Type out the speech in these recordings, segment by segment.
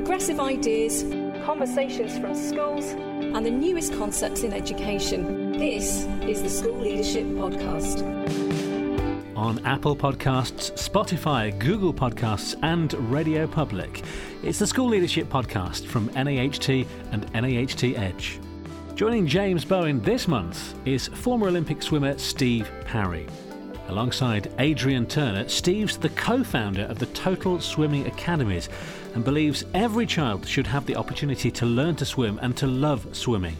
progressive ideas, conversations from schools, and the newest concepts in education. This is the School Leadership Podcast. On Apple Podcasts, Spotify, Google Podcasts, and Radio Public, it's the School Leadership Podcast from NAHT and NAHT Edge. Joining James Bowen this month is former Olympic swimmer Steve Parry. Alongside Adrian Turner, Steve's the co founder of the Total Swimming Academies and believes every child should have the opportunity to learn to swim and to love swimming.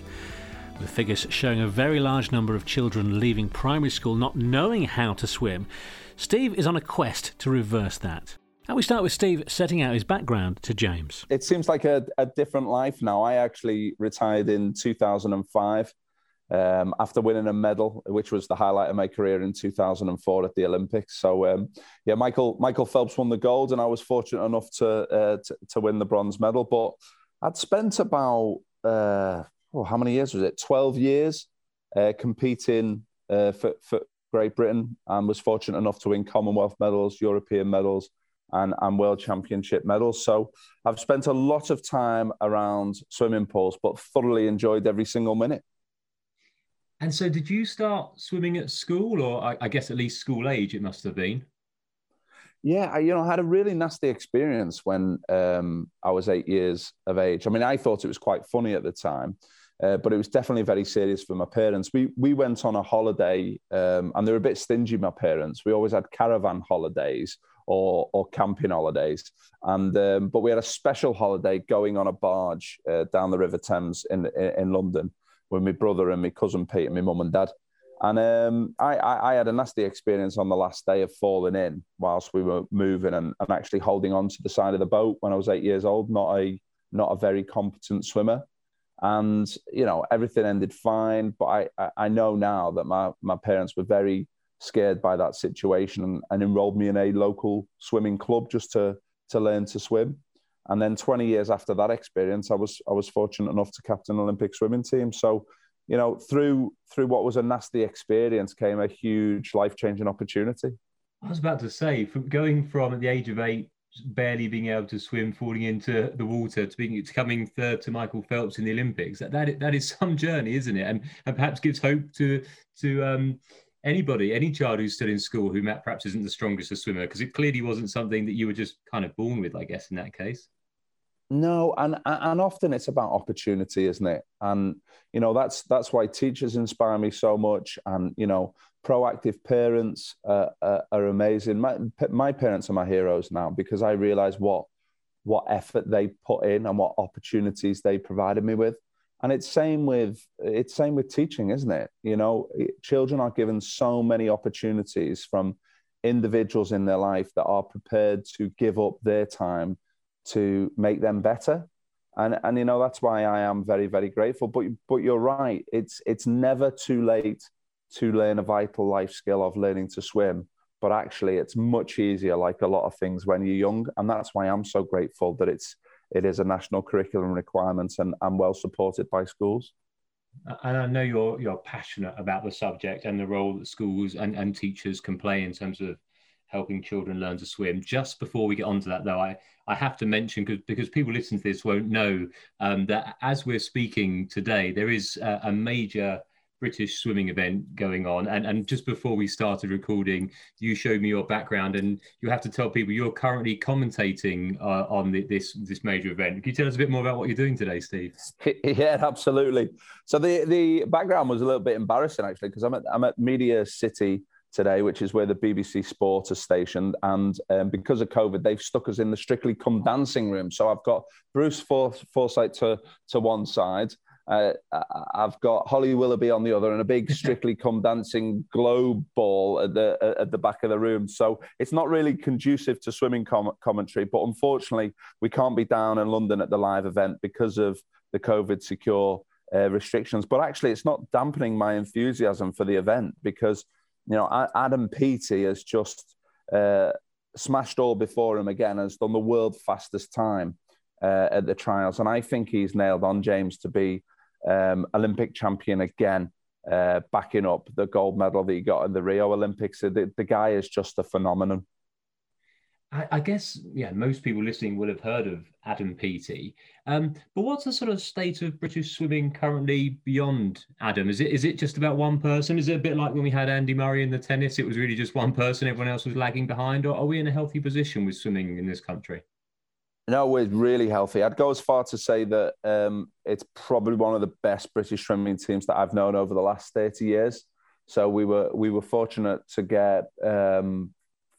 With figures showing a very large number of children leaving primary school not knowing how to swim, Steve is on a quest to reverse that. And we start with Steve setting out his background to James. It seems like a, a different life now. I actually retired in 2005 um, after winning a medal, which was the highlight of my career in 2004 at the Olympics. So um, yeah, Michael Michael Phelps won the gold, and I was fortunate enough to uh, to, to, win the bronze medal. But I'd spent about uh, oh, how many years was it? 12 years uh, competing uh, for, for Great Britain, and was fortunate enough to win Commonwealth medals, European medals. And, and world championship medals. So I've spent a lot of time around swimming pools, but thoroughly enjoyed every single minute. And so, did you start swimming at school, or I, I guess at least school age? It must have been. Yeah, I, you know, I had a really nasty experience when um, I was eight years of age. I mean, I thought it was quite funny at the time, uh, but it was definitely very serious for my parents. We we went on a holiday, um, and they were a bit stingy. My parents. We always had caravan holidays or or camping holidays, and um, but we had a special holiday going on a barge uh, down the River Thames in in, in London with my brother and my cousin Pete and my mum and dad. And um, I, I, I, had a nasty experience on the last day of falling in whilst we were moving and, and actually holding on to the side of the boat when I was eight years old, not a not a very competent swimmer. And, you know, everything ended fine. But I, I, know now that my, my parents were very scared by that situation and, and enrolled me in a local swimming club just to to learn to swim. And then 20 years after that experience, I was I was fortunate enough to captain an Olympic swimming team. So, you know, through through what was a nasty experience came a huge life changing opportunity. I was about to say, from going from at the age of eight, barely being able to swim, falling into the water, to being to coming third to Michael Phelps in the Olympics, that that, that is some journey, isn't it? And and perhaps gives hope to to um, anybody, any child who's still in school who perhaps isn't the strongest swimmer, because it clearly wasn't something that you were just kind of born with, I guess, in that case. No, and and often it's about opportunity, isn't it? And you know that's that's why teachers inspire me so much, and you know proactive parents uh, uh, are amazing. My my parents are my heroes now because I realize what what effort they put in and what opportunities they provided me with and it's same with it's same with teaching isn't it? You know children are given so many opportunities from individuals in their life that are prepared to give up their time to make them better. And and you know that's why I am very very grateful. But but you're right. It's it's never too late to learn a vital life skill of learning to swim. But actually it's much easier like a lot of things when you're young. And that's why I'm so grateful that it's it is a national curriculum requirement and, and well supported by schools. And I know you're you're passionate about the subject and the role that schools and, and teachers can play in terms of helping children learn to swim. Just before we get onto that, though, I, I have to mention because because people listening to this won't know um, that as we're speaking today, there is a, a major British swimming event going on. And, and just before we started recording, you showed me your background, and you have to tell people you're currently commentating uh, on the, this this major event. Can you tell us a bit more about what you're doing today, Steve? Yeah, absolutely. So the the background was a little bit embarrassing actually because I'm at I'm at Media City today, which is where the BBC Sport is stationed. And um, because of COVID, they've stuck us in the Strictly Come Dancing room. So I've got Bruce Forsyth to, to one side. Uh, I've got Holly Willoughby on the other and a big Strictly Come Dancing globe ball at the at the back of the room. So it's not really conducive to swimming com- commentary. But unfortunately, we can't be down in London at the live event because of the COVID secure uh, restrictions. But actually, it's not dampening my enthusiasm for the event because you know Adam Peaty has just uh, smashed all before him again. and Has done the world fastest time. Uh, at the trials, and I think he's nailed on James to be um, Olympic champion again, uh, backing up the gold medal that he got in the Rio Olympics. The, the guy is just a phenomenon. I, I, guess, yeah, most people listening will have heard of Adam Peaty. Um, but what's the sort of state of British swimming currently beyond Adam? Is it is it just about one person? Is it a bit like when we had Andy Murray in the tennis? It was really just one person, everyone else was lagging behind? Or are we in a healthy position with swimming in this country? No, we're really healthy. I'd go as far to say that um, it's probably one of the best British swimming teams that I've known over the last 30 years. So we were we were fortunate to get um,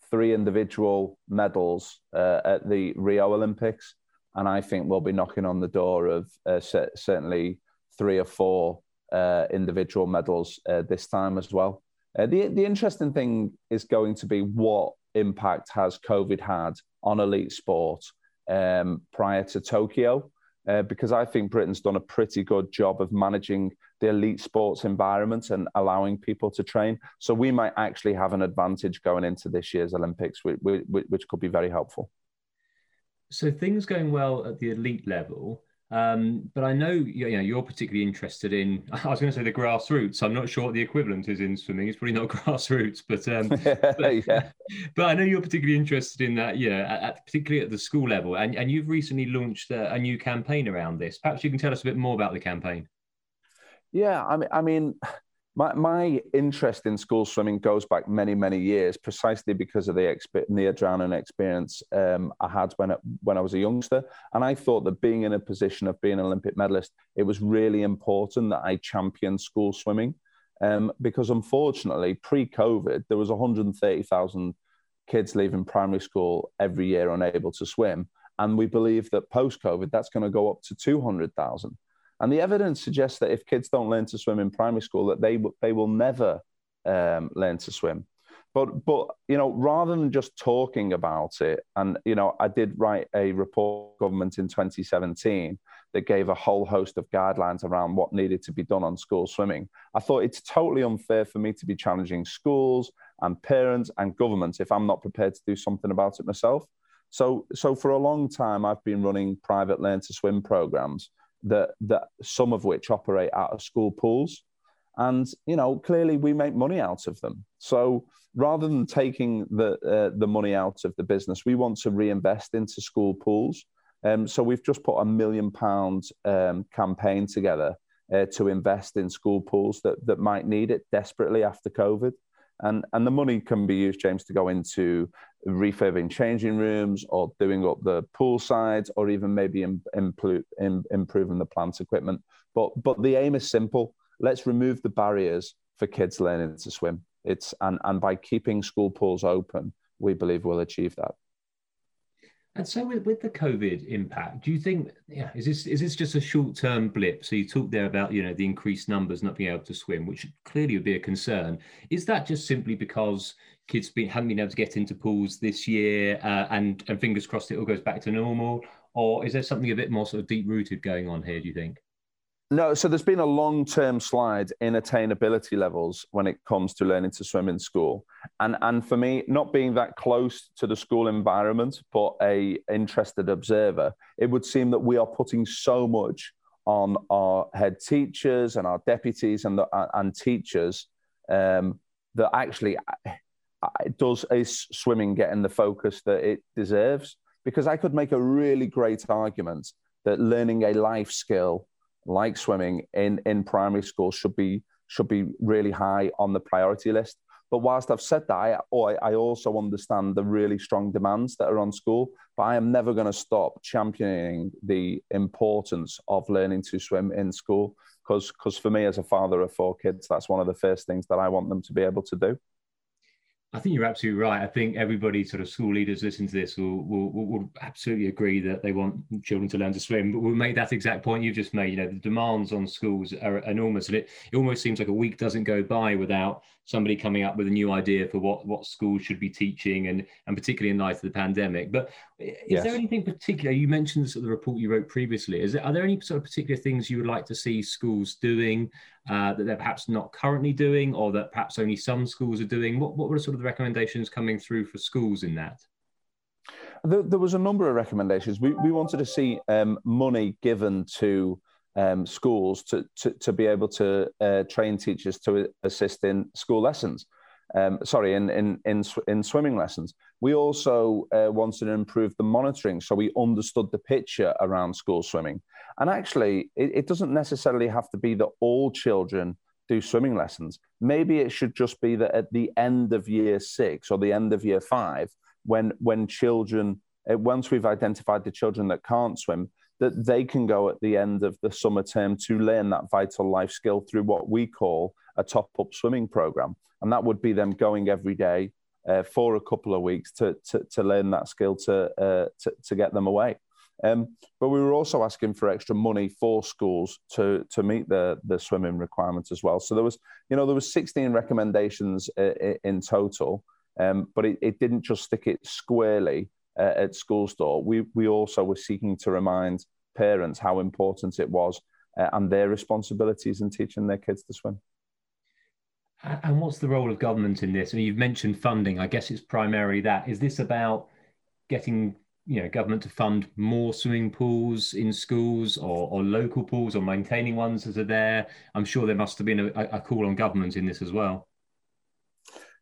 three individual medals uh, at the Rio Olympics, and I think we'll be knocking on the door of uh, certainly three or four uh, individual medals uh, this time as well. Uh, the the interesting thing is going to be what impact has COVID had on elite sport um, prior to Tokyo, uh, because I think Britain's done a pretty good job of managing the elite sports environment and allowing people to train. So we might actually have an advantage going into this year's Olympics, which, which could be very helpful. So things going well at the elite level. Um, but I know you know you're particularly interested in. I was going to say the grassroots. I'm not sure what the equivalent is in swimming. It's probably not grassroots, but um, but, yeah. but, I know you're particularly interested in that. You know, at, at, particularly at the school level, and and you've recently launched a, a new campaign around this. Perhaps you can tell us a bit more about the campaign. Yeah, I mean, I mean, my my interest in school swimming goes back many many years, precisely because of the exp- near drowning experience um, I had when when I was a youngster, and I thought that being in a position of being an Olympic medalist, it was really important that I champion school swimming, um, because unfortunately, pre-COVID, there was 130,000 kids leaving primary school every year unable to swim, and we believe that post-COVID, that's going to go up to 200,000. And the evidence suggests that if kids don't learn to swim in primary school, that they they will never um, learn to swim. But but you know, rather than just talking about it, and you know, I did write a report government in 2017 that gave a whole host of guidelines around what needed to be done on school swimming. I thought it's totally unfair for me to be challenging schools and parents and governments if I'm not prepared to do something about it myself. So so for a long time, I've been running private learn to swim programs that that some of which operate out of school pools. And you know clearly we make money out of them. So rather than taking the uh, the money out of the business we want to reinvest into school pools. Um, so we've just put a million pound um, campaign together uh, to invest in school pools that that might need it desperately after covid and and the money can be used, James, to go into refurbing changing rooms or doing up the pool sides or even maybe in, in, improving the plant equipment. But but the aim is simple. Let's remove the barriers for kids learning to swim. It's and and by keeping school pools open, we believe we'll achieve that. And so, with, with the COVID impact, do you think, yeah, is this is this just a short term blip? So you talked there about you know the increased numbers not being able to swim, which clearly would be a concern. Is that just simply because kids been, haven't been able to get into pools this year, uh, and and fingers crossed it all goes back to normal, or is there something a bit more sort of deep rooted going on here? Do you think? No, so there's been a long term slide in attainability levels when it comes to learning to swim in school. And, and for me, not being that close to the school environment, but a interested observer, it would seem that we are putting so much on our head teachers and our deputies and, the, and teachers um, that actually uh, does is swimming getting the focus that it deserves? Because I could make a really great argument that learning a life skill like swimming in in primary school should be should be really high on the priority list. But whilst I've said that, I, oh, I also understand the really strong demands that are on school. But I am never going to stop championing the importance of learning to swim in school because because for me as a father of four kids, that's one of the first things that I want them to be able to do. I think you're absolutely right. I think everybody, sort of school leaders, listen to this will, will, will absolutely agree that they want children to learn to swim. But we'll make that exact point you've just made. You know, the demands on schools are enormous, and it, it almost seems like a week doesn't go by without somebody coming up with a new idea for what what schools should be teaching, and and particularly in light of the pandemic. But is yes. there anything particular? You mentioned sort of the report you wrote previously. Is there, are there any sort of particular things you would like to see schools doing uh, that they're perhaps not currently doing, or that perhaps only some schools are doing? What what were sort of the recommendations coming through for schools in that? There, there was a number of recommendations. We we wanted to see um, money given to um, schools to, to, to be able to uh, train teachers to assist in school lessons. Um, sorry, in, in in in swimming lessons. We also uh, wanted to improve the monitoring, so we understood the picture around school swimming. And actually, it, it doesn't necessarily have to be that all children do swimming lessons. Maybe it should just be that at the end of year six or the end of year five, when when children uh, once we've identified the children that can't swim, that they can go at the end of the summer term to learn that vital life skill through what we call a top up swimming program. And that would be them going every day uh, for a couple of weeks to, to, to learn that skill to, uh, to, to, get them away. Um, but we were also asking for extra money for schools to, to meet the, the swimming requirements as well. So there was, you know, there was 16 recommendations uh, in total, um, but it, it didn't just stick it squarely uh, at Schools Door, we, we also were seeking to remind parents how important it was uh, and their responsibilities in teaching their kids to swim. And what's the role of government in this? I mean, you've mentioned funding. I guess it's primarily that. Is this about getting you know government to fund more swimming pools in schools or, or local pools or maintaining ones that are there? I'm sure there must have been a, a call on government in this as well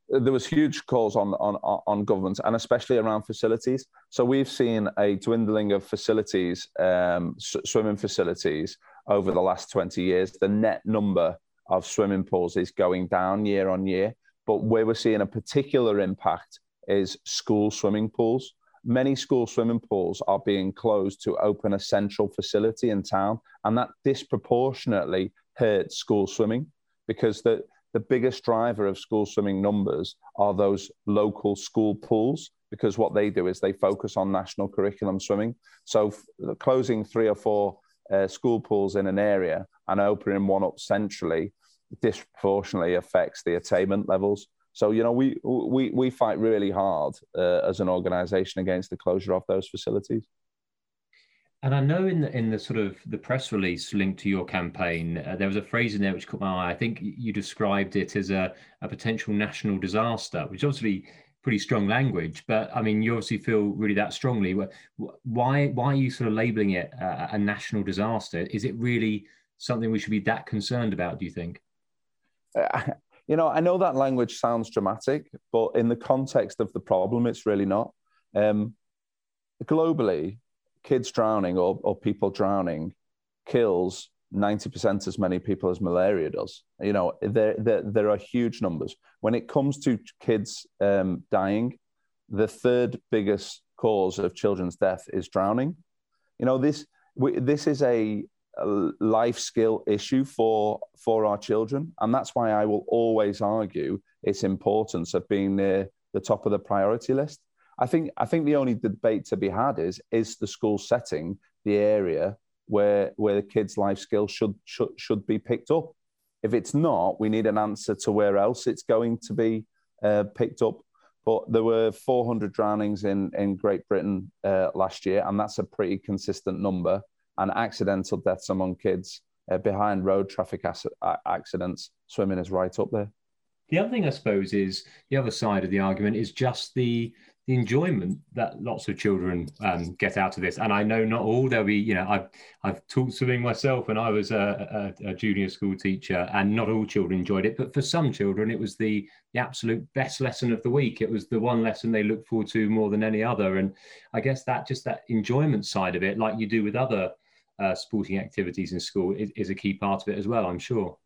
there was huge calls on, on on government and especially around facilities. So we've seen a dwindling of facilities, um, swimming facilities over the last 20 years. The net number of swimming pools is going down year on year. But where we're seeing a particular impact is school swimming pools. Many school swimming pools are being closed to open a central facility in town, and that disproportionately hurts school swimming because the the biggest driver of school swimming numbers are those local school pools because what they do is they focus on national curriculum swimming. So f- closing three or four uh, school pools in an area and opening one up centrally disproportionately affects the attainment levels. So you know we we we fight really hard uh, as an organisation against the closure of those facilities. And I know in the in the sort of the press release linked to your campaign, uh, there was a phrase in there which caught my eye. I think you described it as a, a potential national disaster, which obviously pretty strong language. But I mean, you obviously feel really that strongly. Why why are you sort of labeling it a, a national disaster? Is it really something we should be that concerned about? Do you think? You know, I know that language sounds dramatic, but in the context of the problem, it's really not. Um, globally, kids drowning or, or people drowning kills 90% as many people as malaria does. You know, there, there, there are huge numbers. When it comes to kids um, dying, the third biggest cause of children's death is drowning. You know, this, we, this is a life skill issue for, for our children. And that's why I will always argue its importance of being near the top of the priority list. I think I think the only debate to be had is is the school setting the area where where the kids' life skills should should should be picked up. If it's not, we need an answer to where else it's going to be uh, picked up. But there were 400 drownings in in Great Britain uh, last year, and that's a pretty consistent number. And accidental deaths among kids uh, behind road traffic accidents, swimming is right up there. The other thing, I suppose, is the other side of the argument is just the the enjoyment that lots of children um, get out of this. And I know not all. There'll be, you know, I've I've taught swimming myself when I was a, a, a, junior school teacher, and not all children enjoyed it. But for some children, it was the the absolute best lesson of the week. It was the one lesson they look forward to more than any other. And I guess that just that enjoyment side of it, like you do with other uh, sporting activities in school, is, is a key part of it as well. I'm sure.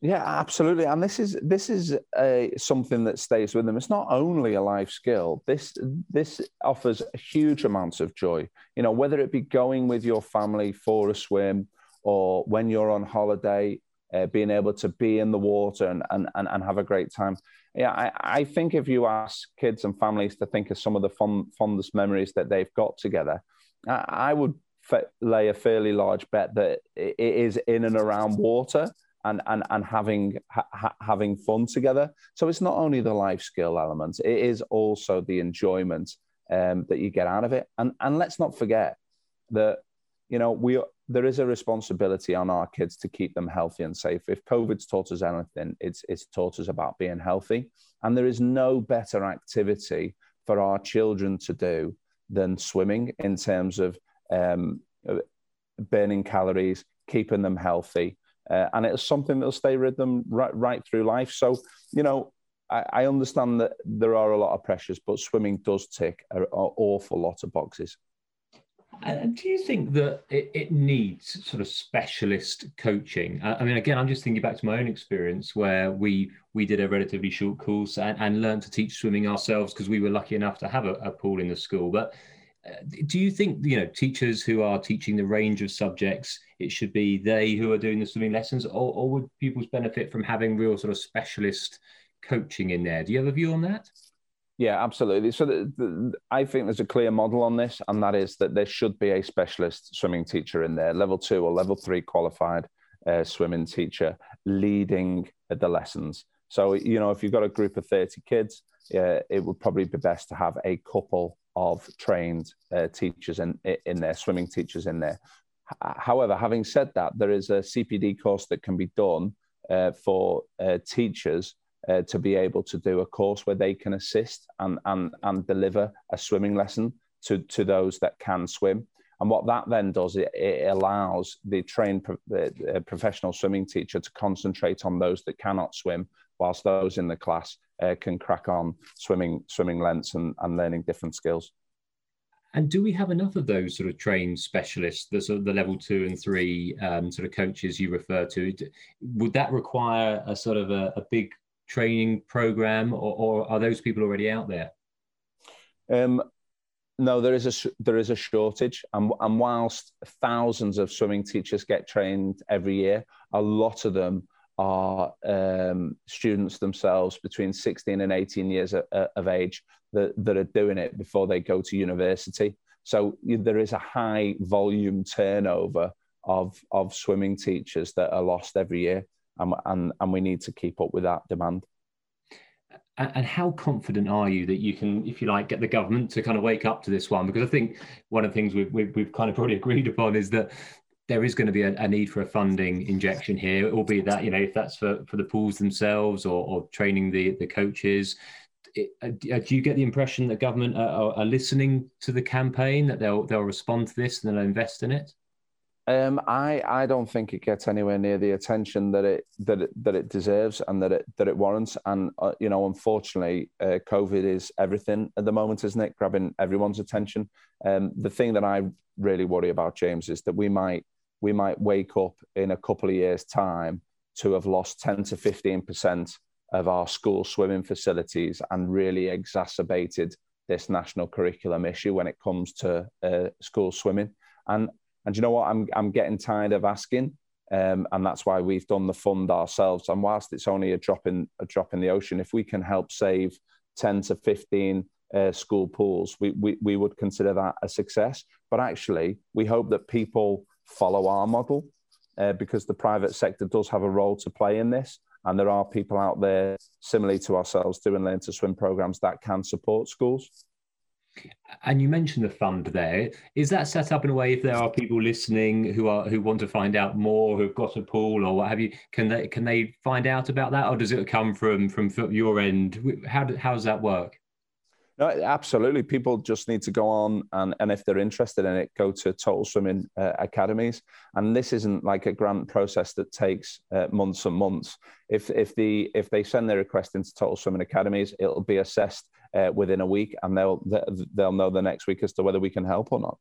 Yeah, absolutely. And this is this is a, something that stays with them. It's not only a life skill. This this offers huge amounts of joy. You know, whether it be going with your family for a swim or when you're on holiday, uh, being able to be in the water and, and, and, and have a great time. Yeah, I, I think if you ask kids and families to think of some of the fond, fondest memories that they've got together, I, I would lay a fairly large bet that it is in and around water and and and having ha, having fun together. So it's not only the life skill element; it is also the enjoyment um, that you get out of it. And and let's not forget that you know we there is a responsibility on our kids to keep them healthy and safe. If COVID's taught us anything, it's it's taught us about being healthy. And there is no better activity for our children to do than swimming in terms of um, burning calories, keeping them healthy, uh, and it's something that'll stay with them right, right through life. So, you know, I, I understand that there are a lot of pressures, but swimming does tick an awful lot of boxes. And do you think that it, it, needs sort of specialist coaching? I mean, again, I'm just thinking back to my own experience where we we did a relatively short course and, and learned to teach swimming ourselves because we were lucky enough to have a, a pool in the school. But uh, do you think you know teachers who are teaching the range of subjects it should be they who are doing the swimming lessons, or, or would pupils benefit from having real sort of specialist coaching in there? Do you have a view on that? Yeah, absolutely. So the, the, I think there's a clear model on this, and that is that there should be a specialist swimming teacher in there, level two or level three qualified uh, swimming teacher leading the lessons. So, you know, if you've got a group of 30 kids, uh, it would probably be best to have a couple of trained uh, teachers in, in there, swimming teachers in there. However, having said that, there is a CPD course that can be done uh, for uh, teachers uh, to be able to do a course where they can assist and, and, and deliver a swimming lesson to, to those that can swim. And what that then does, it, it allows the trained pro- uh, professional swimming teacher to concentrate on those that cannot swim, whilst those in the class uh, can crack on swimming swimming lengths and, and learning different skills. And do we have enough of those sort of trained specialists, the sort of the level two and three um, sort of coaches you refer to? Would that require a sort of a, a big training program, or, or are those people already out there? Um, no, there is a there is a shortage, and and whilst thousands of swimming teachers get trained every year, a lot of them are um, students themselves between 16 and 18 years of, of, age that, that are doing it before they go to university. So there is a high volume turnover of of swimming teachers that are lost every year and, and, and we need to keep up with that demand. And how confident are you that you can, if you like, get the government to kind of wake up to this one? Because I think one of the things we've, we've, we've kind of already agreed upon is that there is going to be a, a, need for a funding injection here, It will be that, you know, if that's for, for the pools themselves or, or training the, the coaches. It, uh, do you get the impression that government are, are, listening to the campaign, that they'll, they'll respond to this and they'll invest in it? Um, I I don't think it gets anywhere near the attention that it that it, that it deserves and that it that it warrants. And uh, you know, unfortunately, uh, COVID is everything at the moment, isn't it? Grabbing everyone's attention. Um, the thing that I really worry about, James, is that we might we might wake up in a couple of years' time to have lost ten to fifteen percent of our school swimming facilities and really exacerbated this national curriculum issue when it comes to uh, school swimming. And and you know what? I'm I'm getting tired of asking, um, and that's why we've done the fund ourselves. And whilst it's only a drop in a drop in the ocean, if we can help save ten to fifteen uh, school pools, we, we we would consider that a success. But actually, we hope that people follow our model uh, because the private sector does have a role to play in this. And there are people out there, similarly to ourselves, doing learn to swim programs that can support schools. And you mentioned the fund there. Is that set up in a way if there are people listening who are who want to find out more, who've got a pool or what have you? Can they can they find out about that, or does it come from from your end? How how does that work? No, absolutely. People just need to go on and, and if they're interested in it, go to Total Swimming uh, Academies. And this isn't like a grant process that takes uh, months and months. If if the if they send their request into Total Swimming Academies, it'll be assessed uh, within a week, and they'll they'll know the next week as to whether we can help or not.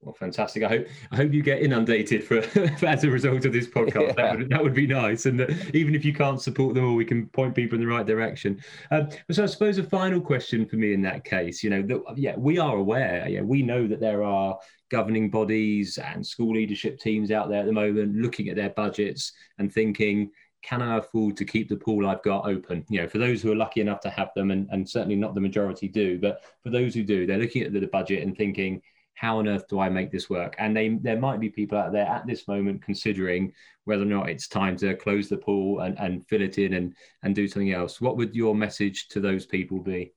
Well, fantastic. I hope I hope you get inundated for, as a result of this podcast. Yeah. That, would, that would be nice. And uh, even if you can't support them all, we can point people in the right direction. Um, so I suppose a final question for me in that case, you know, that, yeah, we are aware. Yeah, we know that there are governing bodies and school leadership teams out there at the moment looking at their budgets and thinking, can I afford to keep the pool I've got open? You know, for those who are lucky enough to have them, and, and certainly not the majority do, but for those who do, they're looking at the budget and thinking, how on earth do I make this work? And they, there might be people out there at this moment considering whether or not it's time to close the pool and, and fill it in and, and do something else. What would your message to those people be?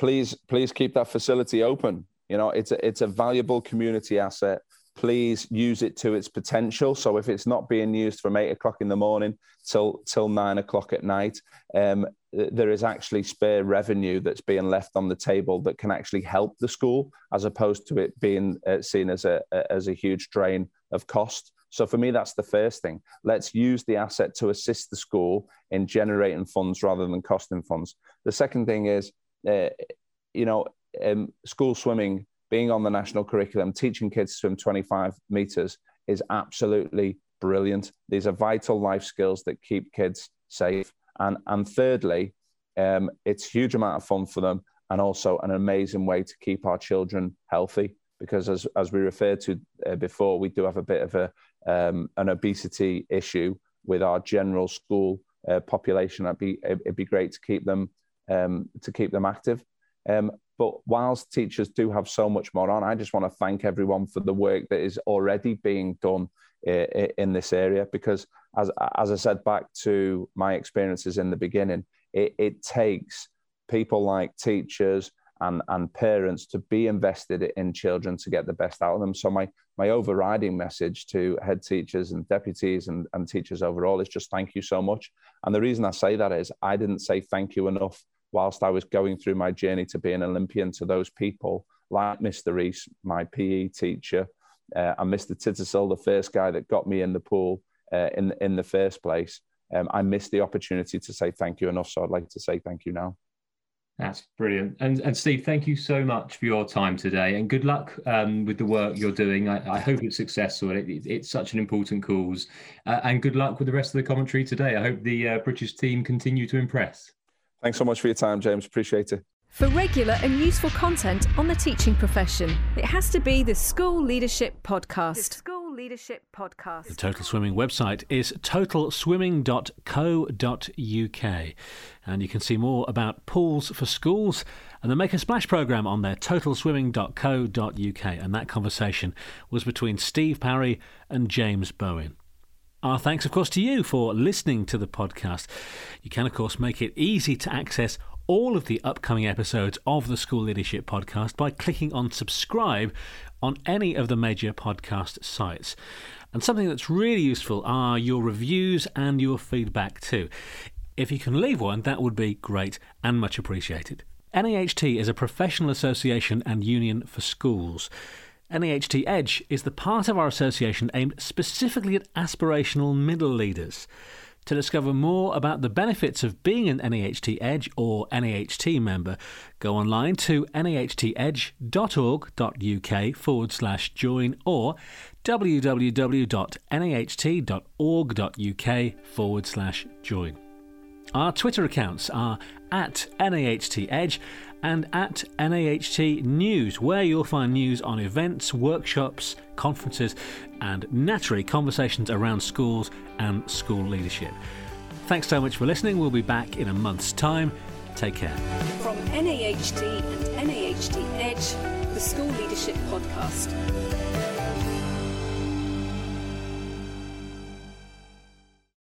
Please, please keep that facility open. You know, it's a, it's a valuable community asset. Please use it to its potential. So if it's not being used from eight o'clock in the morning till till nine o'clock at night, um, there is actually spare revenue that's being left on the table that can actually help the school, as opposed to it being uh, seen as a as a huge drain of cost. So for me, that's the first thing. Let's use the asset to assist the school in generating funds rather than costing funds. The second thing is, uh, you know, um, school swimming being on the national curriculum, teaching kids to swim 25 meters is absolutely brilliant. These are vital life skills that keep kids safe. And, and thirdly, um, it's huge amount of fun for them and also an amazing way to keep our children healthy. Because as, as we referred to uh, before, we do have a bit of a, um, an obesity issue with our general school uh, population. It'd be, it'd be great to keep them, um, to keep them active. Um, but whilst teachers do have so much more on, I just want to thank everyone for the work that is already being done in this area because as, as I said back to my experiences in the beginning, it, it takes people like teachers and, and parents to be invested in children to get the best out of them. So my, my overriding message to head teachers and deputies and, and teachers overall is just thank you so much. And the reason I say that is I didn't say thank you enough whilst I was going through my journey to be an Olympian to those people like Mr. Rees, my PE teacher, uh, and Mr. Tittersill, the first guy that got me in the pool uh, in in the first place. Um, I missed the opportunity to say thank you enough, so I'd like to say thank you now. That's brilliant. And, and Steve, thank you so much for your time today and good luck um, with the work you're doing. I, I hope it's successful. It, it, it's such an important cause. Uh, and good luck with the rest of the commentary today. I hope the uh, British team continue to impress. Thanks so much for your time, James. Appreciate it. For regular and useful content on the teaching profession, it has to be the School Leadership Podcast. The School Leadership Podcast. The Total Swimming website is totalswimming.co.uk. And you can see more about pools for schools and the Make a Splash programme on there, totalswimming.co.uk. And that conversation was between Steve Parry and James Bowen. Our thanks, of course, to you for listening to the podcast. You can, of course, make it easy to access all of the upcoming episodes of the School Leadership Podcast by clicking on subscribe on any of the major podcast sites. And something that's really useful are your reviews and your feedback too. If you can leave one, that would be great and much appreciated. NAHT is a professional association and union for schools. NAHT Edge is the part of our association aimed specifically at aspirational middle leaders. To discover more about the benefits of being an NAHT Edge or NAHT member, go online to nahtedge.org.uk forward slash join or www.naht.org.uk forward slash join. Our Twitter accounts are at NAHT Edge and at NAHT News, where you'll find news on events, workshops, conferences, and naturally conversations around schools and school leadership. Thanks so much for listening. We'll be back in a month's time. Take care. From NAHT and NAHT Edge, the School Leadership Podcast.